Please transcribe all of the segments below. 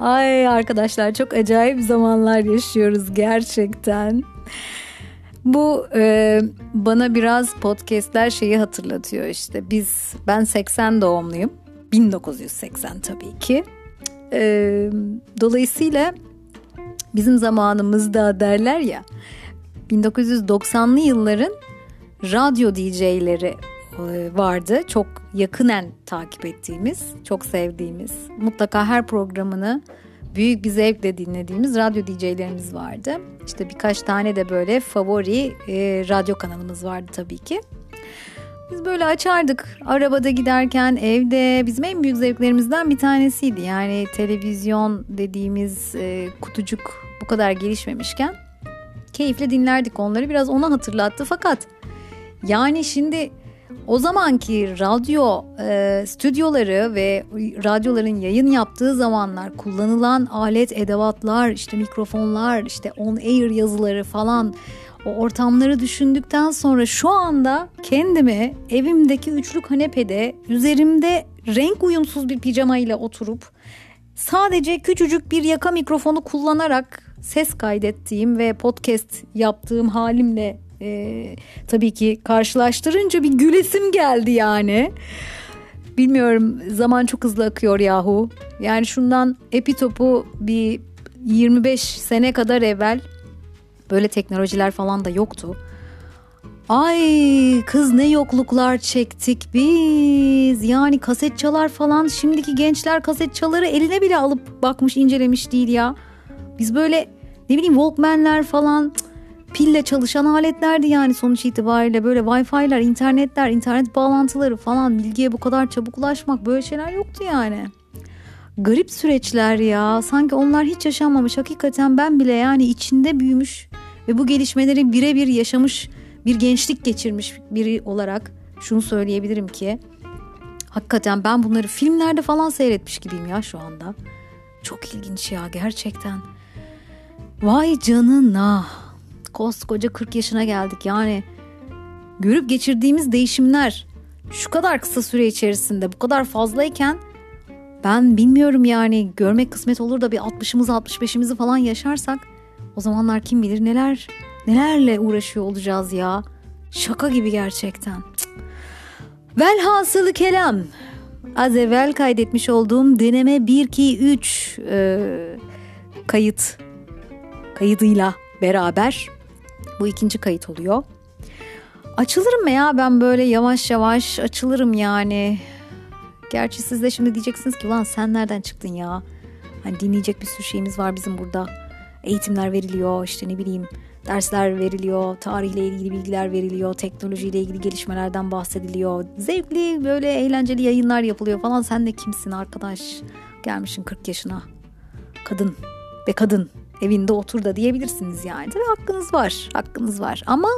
Ay arkadaşlar çok acayip zamanlar yaşıyoruz gerçekten. Bu e, bana biraz podcastler şeyi hatırlatıyor işte. Biz ben 80 doğumluyum. 1980 tabii ki. E, dolayısıyla bizim zamanımızda derler ya 1990'lı yılların radyo DJ'leri vardı. Çok yakınen takip ettiğimiz, çok sevdiğimiz, mutlaka her programını büyük bir zevkle dinlediğimiz radyo DJ'lerimiz vardı. İşte birkaç tane de böyle favori e, radyo kanalımız vardı tabii ki. Biz böyle açardık arabada giderken evde bizim en büyük zevklerimizden bir tanesiydi. Yani televizyon dediğimiz e, kutucuk bu kadar gelişmemişken keyifle dinlerdik onları biraz ona hatırlattı fakat yani şimdi o zamanki radyo e, stüdyoları ve radyoların yayın yaptığı zamanlar kullanılan alet edevatlar işte mikrofonlar işte on air yazıları falan o ortamları düşündükten sonra şu anda kendimi evimdeki üçlü kanepede üzerimde renk uyumsuz bir pijama ile oturup sadece küçücük bir yaka mikrofonu kullanarak ses kaydettiğim ve podcast yaptığım halimle e, tabii ki karşılaştırınca bir gülesim geldi yani. Bilmiyorum zaman çok hızlı akıyor yahu. Yani şundan epitopu bir 25 sene kadar evvel böyle teknolojiler falan da yoktu. Ay kız ne yokluklar çektik biz. Yani kaset çalar falan şimdiki gençler kaset çaları eline bile alıp bakmış incelemiş değil ya. Biz böyle ne bileyim Walkman'ler falan pille çalışan aletlerdi yani sonuç itibariyle böyle Wi-Fi'ler, internetler, internet bağlantıları falan bilgiye bu kadar çabuk ulaşmak böyle şeyler yoktu yani. Garip süreçler ya. Sanki onlar hiç yaşanmamış. Hakikaten ben bile yani içinde büyümüş ve bu gelişmeleri birebir yaşamış bir gençlik geçirmiş biri olarak şunu söyleyebilirim ki hakikaten ben bunları filmlerde falan seyretmiş gibiyim ya şu anda. Çok ilginç ya gerçekten. Vay canına. Koskoca 40 yaşına geldik yani. Görüp geçirdiğimiz değişimler şu kadar kısa süre içerisinde bu kadar fazlayken ben bilmiyorum yani görmek kısmet olur da bir 60'ımızı 65'imizi falan yaşarsak o zamanlar kim bilir neler nelerle uğraşıyor olacağız ya. Şaka gibi gerçekten. Velhasılı kelam. Az evvel kaydetmiş olduğum deneme 1 2 3 e, kayıt kaydıyla beraber bu ikinci kayıt oluyor. Açılırım ya ben böyle yavaş yavaş açılırım yani. Gerçi siz de şimdi diyeceksiniz ki ulan sen nereden çıktın ya? Hani dinleyecek bir sürü şeyimiz var bizim burada. Eğitimler veriliyor işte ne bileyim dersler veriliyor, tarihle ilgili bilgiler veriliyor, teknolojiyle ilgili gelişmelerden bahsediliyor. Zevkli böyle eğlenceli yayınlar yapılıyor falan. Sen de kimsin arkadaş? Gelmişsin 40 yaşına. Kadın ve kadın evinde otur da diyebilirsiniz yani. Tabii hakkınız var, hakkınız var ama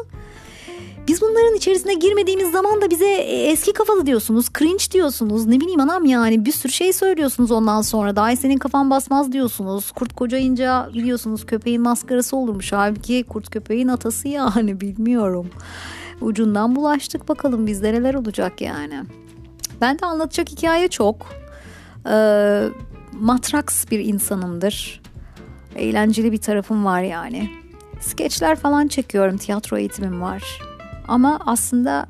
biz bunların içerisine girmediğimiz zaman da bize e, eski kafalı diyorsunuz, cringe diyorsunuz. Ne bileyim anam yani bir sürü şey söylüyorsunuz ondan sonra. Daha senin kafan basmaz diyorsunuz. Kurt kocayınca biliyorsunuz köpeğin maskarası olurmuş. Halbuki kurt köpeğin atası yani bilmiyorum. Ucundan bulaştık bakalım bizde neler olacak yani. Ben de anlatacak hikaye çok. Ee, matraks bir insanımdır. Eğlenceli bir tarafım var yani. Skeçler falan çekiyorum, tiyatro eğitimim var. Ama aslında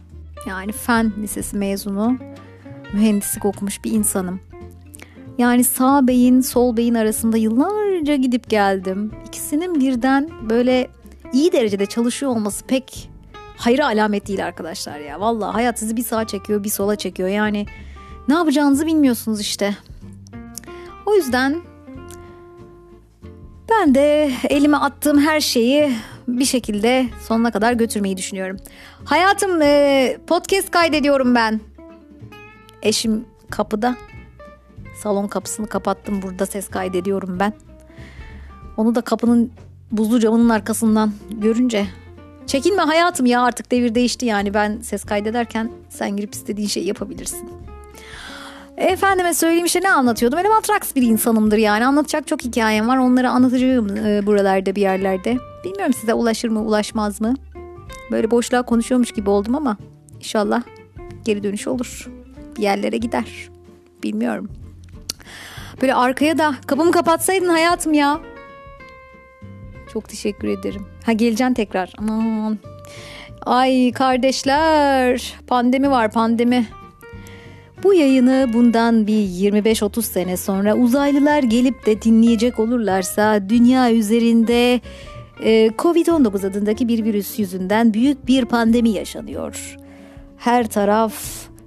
yani fen lisesi mezunu, mühendislik okumuş bir insanım. Yani sağ beyin, sol beyin arasında yıllarca gidip geldim. İkisinin birden böyle iyi derecede çalışıyor olması pek hayra alamet değil arkadaşlar ya. Vallahi hayat sizi bir sağa çekiyor, bir sola çekiyor. Yani ne yapacağınızı bilmiyorsunuz işte. O yüzden ben de elime attığım her şeyi bir şekilde sonuna kadar götürmeyi düşünüyorum. Hayatım e, podcast kaydediyorum ben. Eşim kapıda. Salon kapısını kapattım. Burada ses kaydediyorum ben. Onu da kapının buzlu camının arkasından görünce çekinme hayatım ya artık devir değişti yani ben ses kaydederken sen girip istediğin şeyi yapabilirsin. Efendime söyleyeyim işte ne anlatıyordum? Benim atraks bir insanımdır yani. Anlatacak çok hikayem var. Onları anlatacağım e, buralarda bir yerlerde. Bilmiyorum size ulaşır mı ulaşmaz mı? Böyle boşluğa konuşuyormuş gibi oldum ama inşallah geri dönüş olur. Bir yerlere gider. Bilmiyorum. Böyle arkaya da kapımı kapatsaydın hayatım ya. Çok teşekkür ederim. Ha geleceksin tekrar. Aman. Ay kardeşler pandemi var pandemi. Bu yayını bundan bir 25-30 sene sonra uzaylılar gelip de dinleyecek olurlarsa dünya üzerinde e, Covid-19 adındaki bir virüs yüzünden büyük bir pandemi yaşanıyor. Her taraf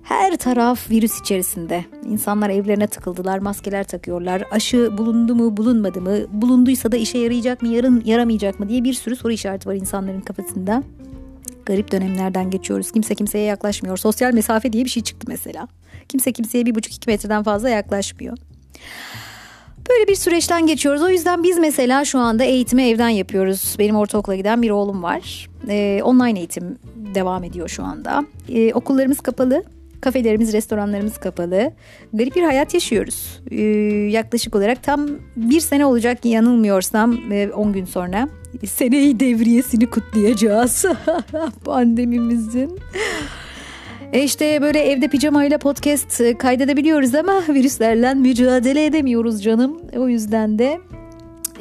her taraf virüs içerisinde. İnsanlar evlerine tıkıldılar, maskeler takıyorlar. Aşı bulundu mu, bulunmadı mı? Bulunduysa da işe yarayacak mı, yarın yaramayacak mı diye bir sürü soru işareti var insanların kafasında. Garip dönemlerden geçiyoruz. Kimse kimseye yaklaşmıyor. Sosyal mesafe diye bir şey çıktı mesela. Kimse kimseye bir buçuk iki metreden fazla yaklaşmıyor. Böyle bir süreçten geçiyoruz. O yüzden biz mesela şu anda eğitimi evden yapıyoruz. Benim ortaokula giden bir oğlum var. Ee, online eğitim devam ediyor şu anda. Ee, okullarımız kapalı. Kafelerimiz, restoranlarımız kapalı. Garip bir hayat yaşıyoruz. Ee, yaklaşık olarak tam bir sene olacak yanılmıyorsam 10 gün sonra. Seneyi devriyesini kutlayacağız pandemimizin. E işte böyle evde pijamayla podcast kaydedebiliyoruz ama virüslerle mücadele edemiyoruz canım. O yüzden de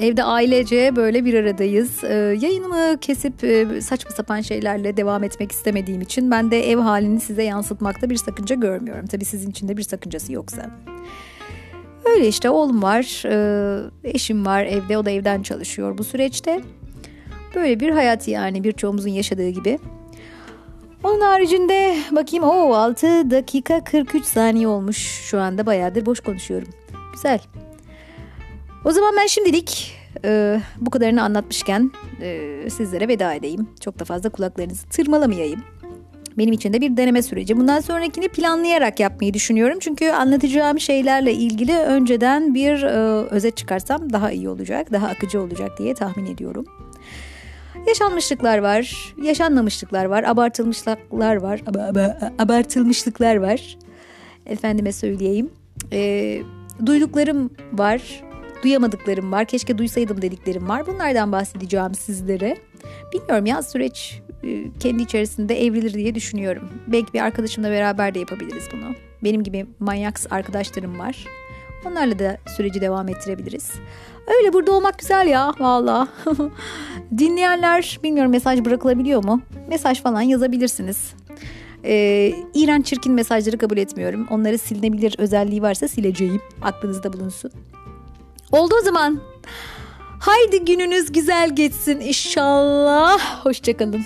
evde ailece böyle bir aradayız. Ee, yayınımı kesip e, saçma sapan şeylerle devam etmek istemediğim için ben de ev halini size yansıtmakta bir sakınca görmüyorum. Tabii sizin için de bir sakıncası yoksa. Öyle işte oğlum var, e, eşim var evde, o da evden çalışıyor bu süreçte. Böyle bir hayat yani birçoğumuzun yaşadığı gibi. Onun haricinde bakayım o 6 dakika 43 saniye olmuş şu anda bayağıdır boş konuşuyorum. Güzel. O zaman ben şimdilik e, bu kadarını anlatmışken e, sizlere veda edeyim. Çok da fazla kulaklarınızı tırmalamayayım. Benim için de bir deneme süreci. Bundan sonrakini planlayarak yapmayı düşünüyorum. Çünkü anlatacağım şeylerle ilgili önceden bir e, özet çıkarsam daha iyi olacak, daha akıcı olacak diye tahmin ediyorum. Yaşanmışlıklar var, yaşanmamışlıklar var, abartılmışlıklar var, ab- ab- abartılmışlıklar var. Efendime söyleyeyim. E, duyduklarım var, duyamadıklarım var, keşke duysaydım dediklerim var. Bunlardan bahsedeceğim sizlere. Bilmiyorum ya süreç e, kendi içerisinde evrilir diye düşünüyorum. Belki bir arkadaşımla beraber de yapabiliriz bunu. Benim gibi manyak arkadaşlarım var. Onlarla da süreci devam ettirebiliriz. Öyle burada olmak güzel ya valla. Dinleyenler bilmiyorum mesaj bırakılabiliyor mu? Mesaj falan yazabilirsiniz. Ee, iğrenç çirkin mesajları kabul etmiyorum. Onları silinebilir özelliği varsa sileceğim. Aklınızda bulunsun. Oldu o zaman. Haydi gününüz güzel geçsin inşallah. Hoşçakalın.